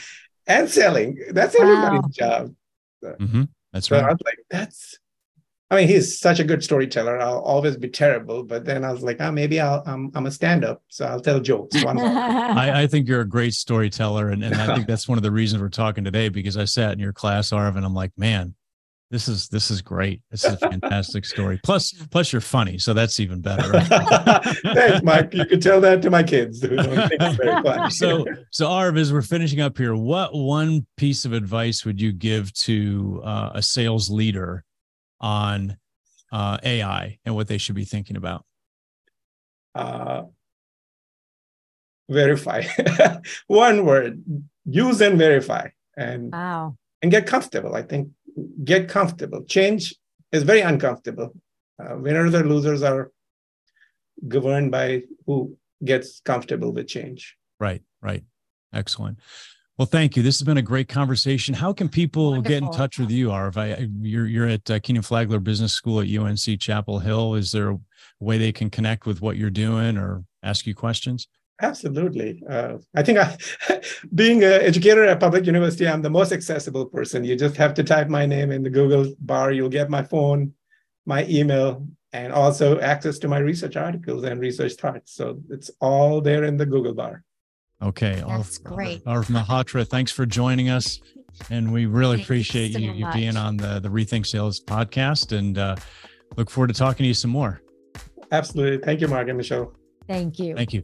and selling. That's everybody's wow. job. mm-hmm. That's so right. I was like, that's, I mean, he's such a good storyteller. I'll always be terrible. But then I was like, oh, maybe I'll, I'm, I'm a stand up. So I'll tell jokes. I, I, think you're a great storyteller. And, and I think that's one of the reasons we're talking today because I sat in your class, Arv, and I'm like, man, this is this is great. This is a fantastic story. Plus, plus you're funny, so that's even better. Right? Thanks, Mike. You could tell that to my kids. so, so Arv, as we're finishing up here, what one piece of advice would you give to uh, a sales leader on uh, AI and what they should be thinking about? Uh, verify. one word: use and verify, and wow, and get comfortable. I think get comfortable. Change is very uncomfortable. Uh, winners or losers are governed by who gets comfortable with change. Right, right. Excellent. Well, thank you. This has been a great conversation. How can people Wonderful. get in touch with you, Arv? I, you're you're at uh, Kenan-Flagler Business School at UNC Chapel Hill. Is there a way they can connect with what you're doing or ask you questions? Absolutely. Uh, I think I, being an educator at public university, I'm the most accessible person. You just have to type my name in the Google bar. You'll get my phone, my email, and also access to my research articles and research thoughts. So it's all there in the Google bar. Okay. That's Arv, great. Arv Malhotra, thanks for joining us. And we really Thanks appreciate so you, you being on the, the Rethink Sales podcast and uh, look forward to talking to you some more. Absolutely. Thank you, Mark and Michelle. Thank you. Thank you.